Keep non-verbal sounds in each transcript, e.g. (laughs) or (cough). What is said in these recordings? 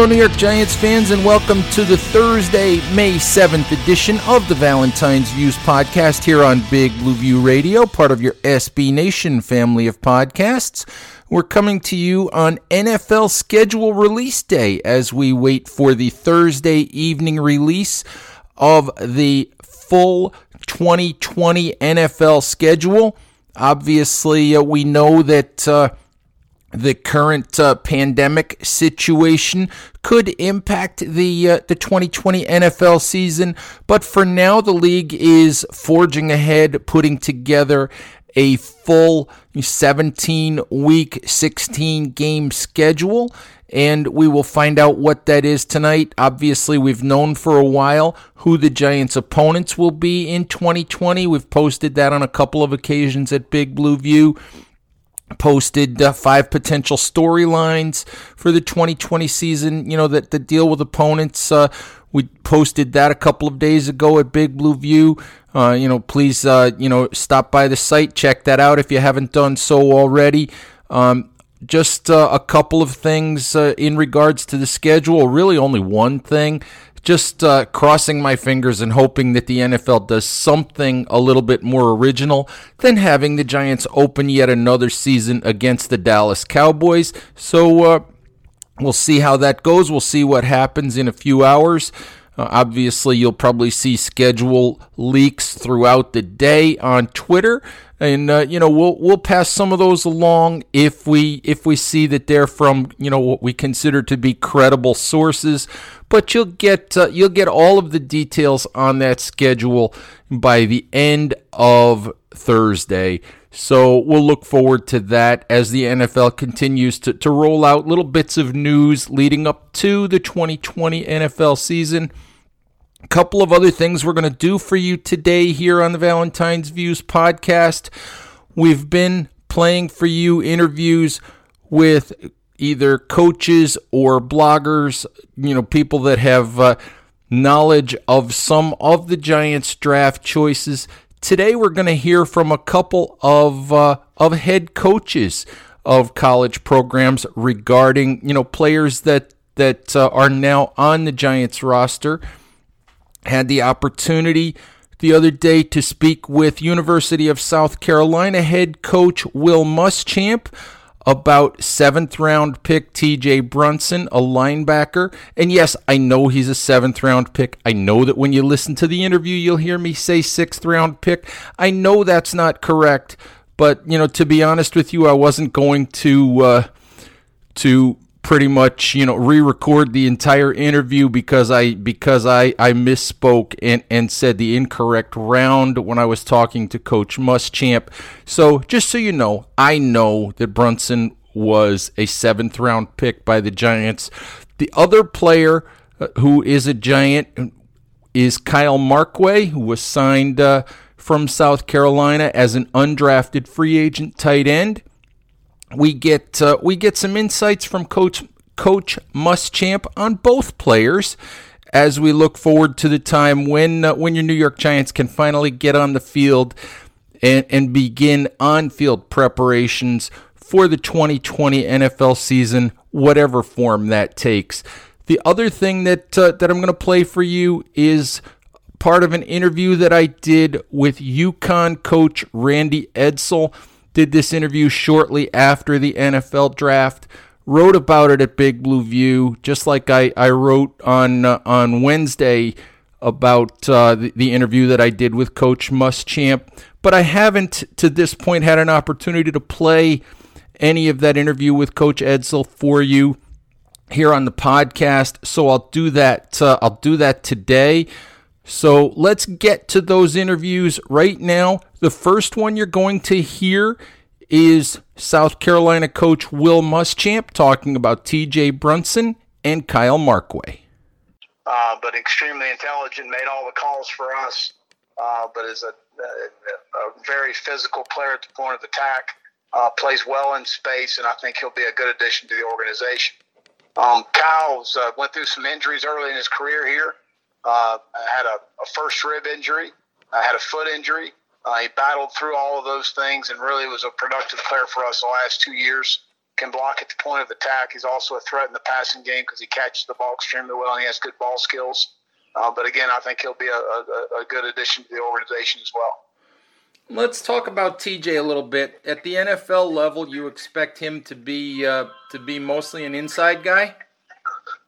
Hello, New York Giants fans, and welcome to the Thursday, May 7th edition of the Valentine's Views podcast here on Big Blue View Radio, part of your SB Nation family of podcasts. We're coming to you on NFL schedule release day as we wait for the Thursday evening release of the full 2020 NFL schedule. Obviously, uh, we know that. Uh, the current uh, pandemic situation could impact the uh, the 2020 NFL season, but for now the league is forging ahead, putting together a full 17 week, 16 game schedule. And we will find out what that is tonight. Obviously, we've known for a while who the Giants' opponents will be in 2020. We've posted that on a couple of occasions at Big Blue View posted uh, five potential storylines for the 2020 season, you know, that, that deal with opponents. Uh, we posted that a couple of days ago at Big Blue View. Uh, you know, please, uh, you know, stop by the site, check that out if you haven't done so already. Um, just uh, a couple of things uh, in regards to the schedule, really only one thing just uh, crossing my fingers and hoping that the NFL does something a little bit more original than having the Giants open yet another season against the Dallas Cowboys. So uh, we'll see how that goes. We'll see what happens in a few hours. Uh, obviously, you'll probably see schedule leaks throughout the day on Twitter. And uh, you know we'll we'll pass some of those along if we if we see that they're from you know what we consider to be credible sources. But you'll get uh, you'll get all of the details on that schedule by the end of Thursday so we'll look forward to that as the NFL continues to, to roll out little bits of news leading up to the 2020 NFL season a couple of other things we're going to do for you today here on the Valentine's Views podcast. We've been playing for you interviews with either coaches or bloggers, you know, people that have uh, knowledge of some of the Giants draft choices. Today we're going to hear from a couple of uh, of head coaches of college programs regarding, you know, players that that uh, are now on the Giants roster. Had the opportunity the other day to speak with University of South Carolina head coach Will Muschamp about seventh round pick TJ Brunson, a linebacker. And yes, I know he's a seventh round pick. I know that when you listen to the interview, you'll hear me say sixth round pick. I know that's not correct, but you know, to be honest with you, I wasn't going to uh, to pretty much you know re-record the entire interview because I because I I misspoke and and said the incorrect round when I was talking to Coach Muschamp. So just so you know, I know that Brunson was a seventh round pick by the Giants. The other player uh, who is a Giant is Kyle Markway, who was signed uh, from South Carolina as an undrafted free agent tight end we get uh, we get some insights from Coach Coach Muschamp on both players as we look forward to the time when uh, when your New York Giants can finally get on the field and, and begin on-field preparations for the 2020 NFL season, whatever form that takes. The other thing that uh, that I'm going to play for you is part of an interview that I did with UConn coach Randy Edsall. Did this interview shortly after the NFL draft. Wrote about it at Big Blue View, just like I, I wrote on uh, on Wednesday about uh, the, the, interview that I did with Coach Muschamp. But I haven't to this point had an opportunity to play any of that interview with Coach Edsall for you here on the podcast. So I'll do that. Uh, I'll do that today. So let's get to those interviews right now. The first one you're going to hear is South Carolina coach Will Muschamp talking about TJ Brunson and Kyle Markway. Uh, but extremely intelligent, made all the calls for us, uh, but is a, a, a, very physical player at the point of attack, uh, plays well in space, and I think he'll be a good addition to the organization. Um, Kyle's uh, went through some injuries early in his career here. Uh, had a, a, first rib injury. I had a foot injury. Uh, he battled through all of those things and really was a productive player for us the last two years. Can block at the point of attack. He's also a threat in the passing game because he catches the ball extremely well and he has good ball skills. Uh, but again, I think he'll be a, a, a good addition to the organization as well. Let's talk about TJ a little bit. At the NFL level, you expect him to be uh, to be mostly an inside guy.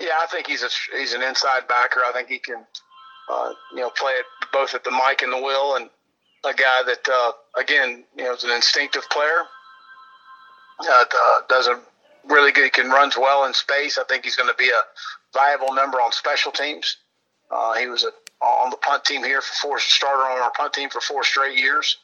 Yeah, I think he's a he's an inside backer. I think he can, uh, you know, play it both at the mic and the will, and a guy that uh, again, you know, is an instinctive player. Uh, does a really good. He can runs well in space. I think he's going to be a viable member on special teams. Uh, he was a, on the punt team here for four starter on our punt team for four straight years.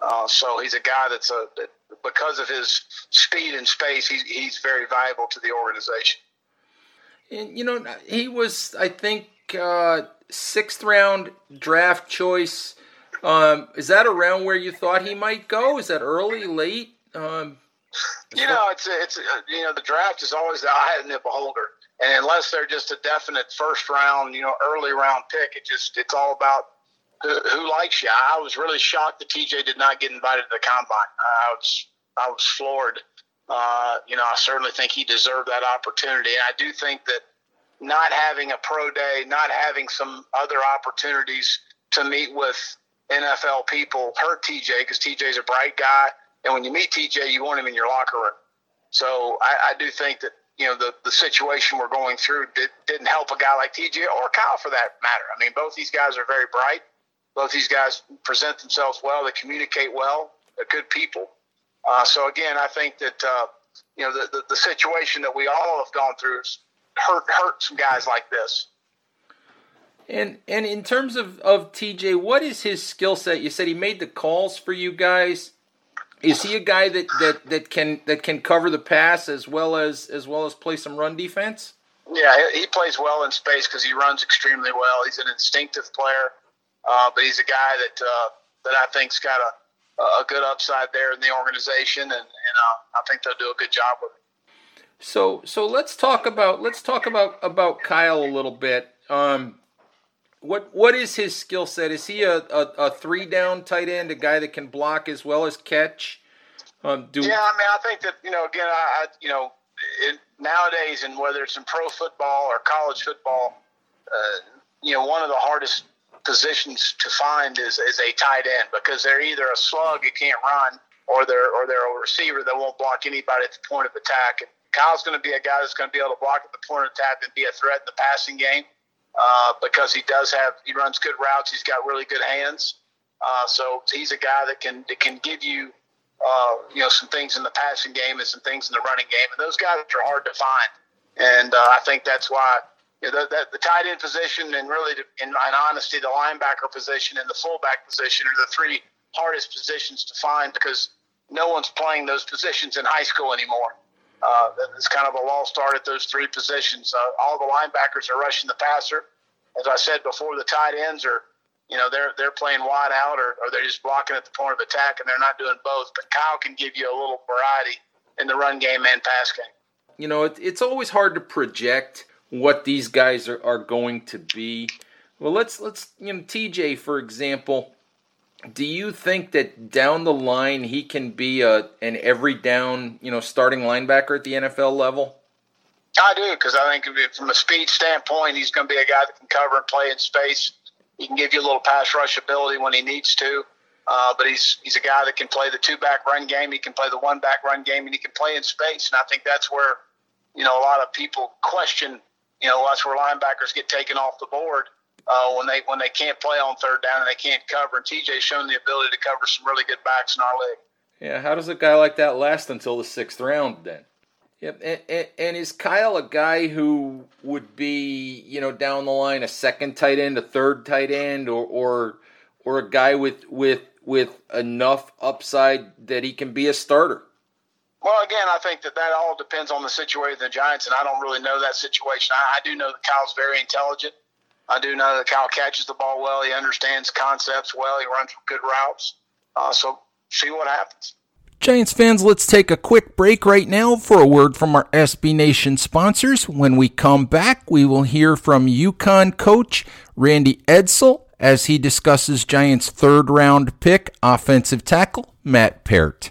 Uh, so he's a guy that's a that because of his speed and space, he's he's very valuable to the organization. And, you know, he was, I think, uh, sixth round draft choice. Um, is that around where you thought he might go? Is that early, late? Um, you know, it's it's you know the draft is always the eye of the beholder, and unless they're just a definite first round, you know, early round pick, it just it's all about who, who likes you. I was really shocked that TJ did not get invited to the combine. I was I was floored uh, you know, I certainly think he deserved that opportunity. And I do think that not having a pro day, not having some other opportunities to meet with NFL people hurt TJ because TJ's a bright guy. And when you meet TJ, you want him in your locker room. So I, I do think that, you know, the, the situation we're going through did, didn't help a guy like TJ or Kyle for that matter. I mean, both these guys are very bright. Both these guys present themselves well. They communicate well. They're good people. Uh, so again, I think that uh, you know the, the, the situation that we all have gone through hurt hurt some guys like this. And and in terms of, of TJ, what is his skill set? You said he made the calls for you guys. Is he a guy that, that, that can that can cover the pass as well as as well as play some run defense? Yeah, he plays well in space because he runs extremely well. He's an instinctive player, uh, but he's a guy that uh, that I think's got a a good upside there in the organization, and, and uh, I think they'll do a good job with it. So, so let's talk about let's talk about about Kyle a little bit. Um, what what is his skill set? Is he a, a, a, three down tight end, a guy that can block as well as catch? Um, do yeah, I mean, I think that you know, again, I, I you know, it, nowadays, and whether it's in pro football or college football, uh, you know, one of the hardest positions to find is, is a tight end because they're either a slug you can't run or they're or they're a receiver that won't block anybody at the point of attack. And Kyle's going to be a guy that's going to be able to block at the point of attack and be a threat in the passing game uh, because he does have he runs good routes. He's got really good hands. Uh, so he's a guy that can that can give you uh, you know some things in the passing game and some things in the running game. And those guys are hard to find. And uh, I think that's why you know, the, the, the, tight end position and really, in, in honesty, the linebacker position and the fullback position are the three hardest positions to find because no one's playing those positions in high school anymore. Uh, it's kind of a lost art at those three positions. Uh, all the linebackers are rushing the passer. As I said before, the tight ends are, you know, they're they're playing wide out or, or they're just blocking at the point of attack, and they're not doing both. But Kyle can give you a little variety in the run game and pass game. You know, it, it's always hard to project what these guys are, are going to be. Well, let's let's you know TJ for example. Do you think that down the line he can be a an every down you know starting linebacker at the NFL level? I do because I think from a speed standpoint, he's going to be a guy that can cover and play in space. He can give you a little pass rush ability when he needs to. Uh, but he's he's a guy that can play the two back run game. He can play the one back run game, and he can play in space. And I think that's where you know a lot of people question. You know, that's where linebackers get taken off the board uh, when they when they can't play on third down and they can't cover. And TJ's shown the ability to cover some really good backs in our league. Yeah, how does a guy like that last until the sixth round then? Yep, and, and, and, is Kyle a guy who would be, you know, down the line a second tight end, a third tight end, or or or a guy with with with enough upside that he can be a starter? Well, again, I think that that all depends on the situation of the Giants, and I don't really know that situation. I, I do know that Kyle's very intelligent. I do know that Kyle catches the ball well. He understands concepts well. He runs good routes. Uh, so see what happens. Giants fans, let's take a quick break right now for a word from our SB Nation sponsors. When we come back, we will hear from UConn coach Randy Edsall as he discusses Giants' third round pick, offensive tackle Matt Peart.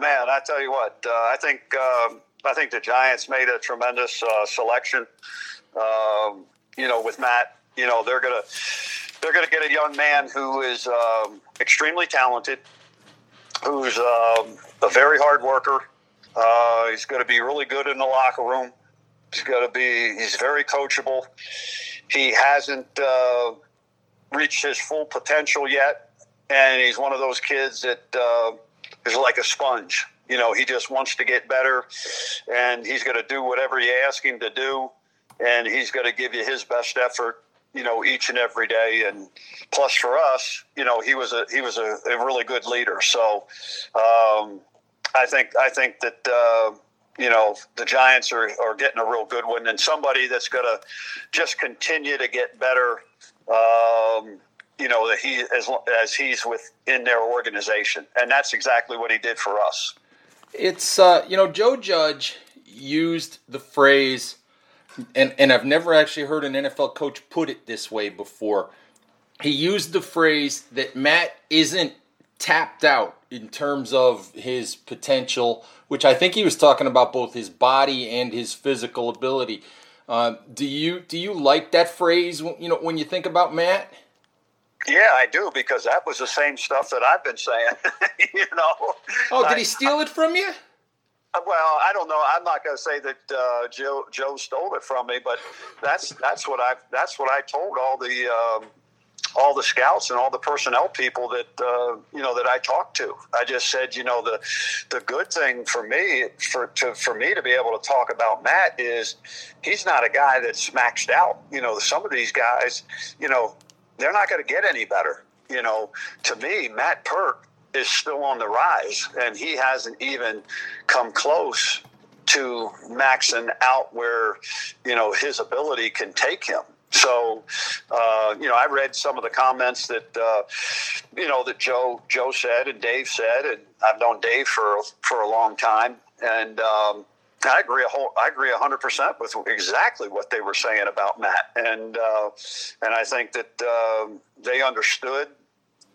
Man, I tell you what, uh, I think uh, I think the Giants made a tremendous uh, selection. Um, you know, with Matt, you know they're gonna they're gonna get a young man who is um, extremely talented, who's um, a very hard worker. Uh, he's going to be really good in the locker room. He's going to be. He's very coachable. He hasn't uh, reached his full potential yet, and he's one of those kids that uh, is like a sponge. You know, he just wants to get better, and he's going to do whatever you ask him to do, and he's going to give you his best effort. You know, each and every day, and plus for us, you know, he was a he was a, a really good leader. So, um, I think I think that. Uh, you know the Giants are, are getting a real good one, and somebody that's going to just continue to get better um, you know, that he as as he's within their organization, and that's exactly what he did for us. It's uh, you know, Joe Judge used the phrase, and and I've never actually heard an NFL coach put it this way before. He used the phrase that Matt isn't tapped out in terms of his potential, which I think he was talking about both his body and his physical ability. Uh, do you do you like that phrase? You know, when you think about Matt. Yeah, I do because that was the same stuff that I've been saying. (laughs) you know. Oh, did he steal it from you? Uh, well, I don't know. I'm not going to say that uh, Joe Joe stole it from me, but that's that's what I that's what I told all the um, all the scouts and all the personnel people that uh, you know that I talked to. I just said, you know, the the good thing for me for to, for me to be able to talk about Matt is he's not a guy that's maxed out. You know, some of these guys, you know, they're not going to get any better. You know, to me, Matt Peart is still on the rise, and he hasn't even come close to maxing out where you know his ability can take him. So, uh, you know, I read some of the comments that uh, you know that Joe Joe said and Dave said, and I've known Dave for for a long time, and um, I agree a whole I agree hundred percent with exactly what they were saying about Matt, and uh, and I think that um, they understood.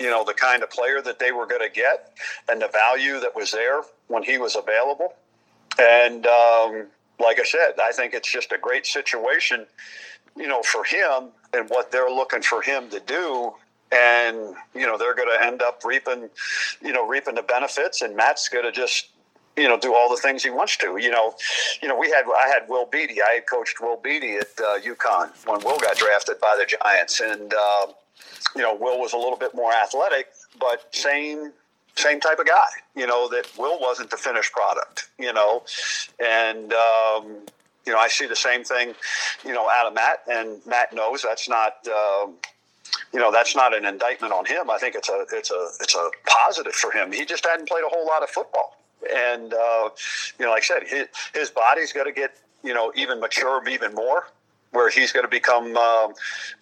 You know the kind of player that they were going to get, and the value that was there when he was available, and um, like I said, I think it's just a great situation you know, for him and what they're looking for him to do. And, you know, they're going to end up reaping, you know, reaping the benefits. And Matt's going to just, you know, do all the things he wants to. You know, you know, we had I had Will Beatty. I had coached Will Beatty at uh, UConn when Will got drafted by the Giants, and uh, you know, Will was a little bit more athletic, but same same type of guy. You know, that Will wasn't the finished product. You know, and um, you know, I see the same thing, you know, out of Matt, and Matt knows that's not, um, you know, that's not an indictment on him. I think it's a, it's a, it's a positive for him. He just hadn't played a whole lot of football, and uh, you know, like I said, his, his body's got to get, you know, even mature even more, where he's going to become um,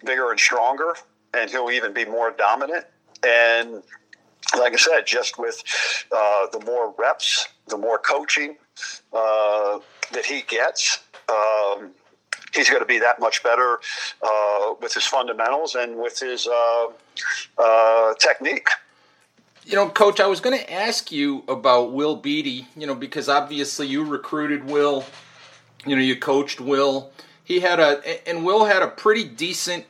bigger and stronger, and he'll even be more dominant. And like I said, just with uh, the more reps, the more coaching uh, that he gets, um, he's going to be that much better uh, with his fundamentals and with his uh, uh, technique. You know, Coach, I was going to ask you about Will Beatty. You know, because obviously you recruited Will. You know, you coached Will. He had a and Will had a pretty decent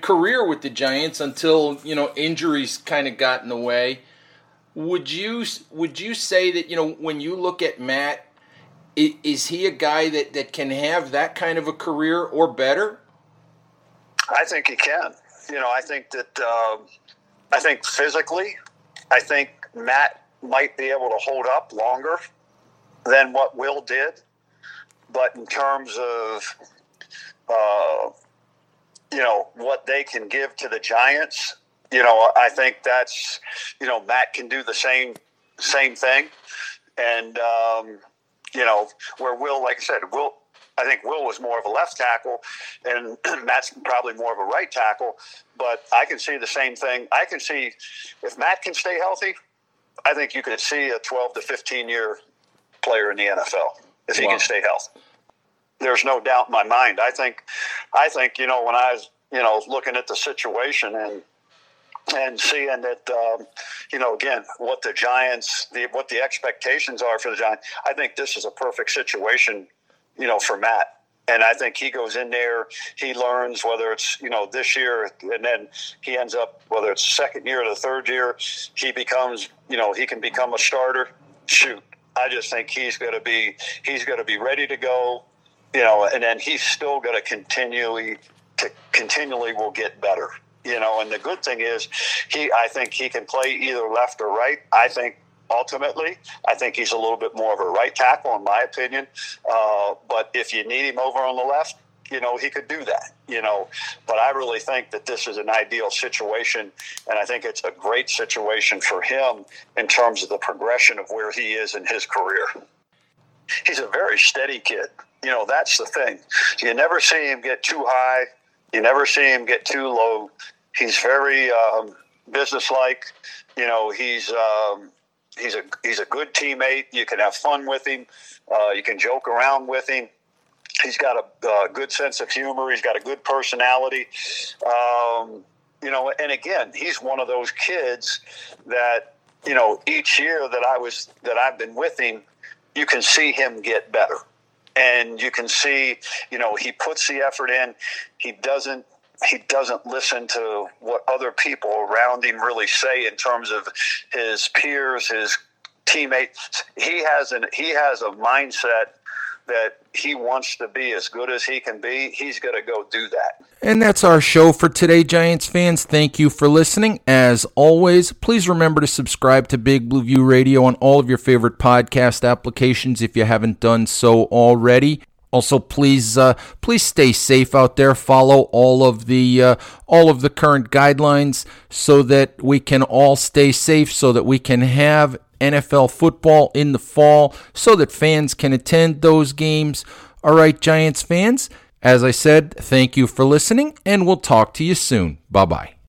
career with the Giants until you know injuries kind of got in the way. Would you would you say that you know when you look at Matt is he a guy that, that can have that kind of a career or better? I think he can. You know, I think that uh, I think physically, I think Matt might be able to hold up longer than what Will did. But in terms of uh, you know what they can give to the Giants, you know, I think that's you know Matt can do the same same thing, and um, you know, where Will, like I said, Will, I think Will was more of a left tackle, and (clears throat) Matt's probably more of a right tackle. But I can see the same thing. I can see if Matt can stay healthy, I think you could see a 12 to 15 year player in the NFL if he wow. can stay healthy. There's no doubt in my mind. I think, I think you know when I was you know looking at the situation and and seeing that, um, you know, again, what the Giants, the, what the expectations are for the Giants, I think this is a perfect situation, you know, for Matt. And I think he goes in there, he learns whether it's, you know, this year, and then he ends up, whether it's second year or the third year, he becomes, you know, he can become a starter. Shoot. I just think he's going to be, he's going to be ready to go, you know, and then he's still going to continually, to continually will get better you know, and the good thing is, he I think he can play either left or right. I think ultimately, I think he's a little bit more of a right tackle, in my opinion. Uh, but if you need him over on the left, you know, he could do that, you know. But I really think that this is an ideal situation, and I think it's a great situation for him in terms of the progression of where he is in his career. He's a very steady kid. You know, that's the thing. You never see him get too high you never see him get too low. He's very um, businesslike. You know, he's um, he's a he's a good teammate. You can have fun with him. Uh, you can joke around with him. He's got a uh, good sense of humor. He's got a good personality. Um, you know, and again, he's one of those kids that you know each year that I was that I've been with him, you can see him get better and you can see, you know, he puts the effort in. He doesn't he doesn't listen to what other people around him really say in terms of his peers, his teammates. He has an he has a mindset that he wants to be as good as he can be, he's going to go do that. And that's our show for today, Giants fans. Thank you for listening. As always, please remember to subscribe to Big Blue View Radio on all of your favorite podcast applications if you haven't done so already. Also, please uh, please stay safe out there. Follow all of the uh, all of the current guidelines so that we can all stay safe. So that we can have NFL football in the fall, so that fans can attend those games. All right, Giants fans. As I said, thank you for listening, and we'll talk to you soon. Bye bye.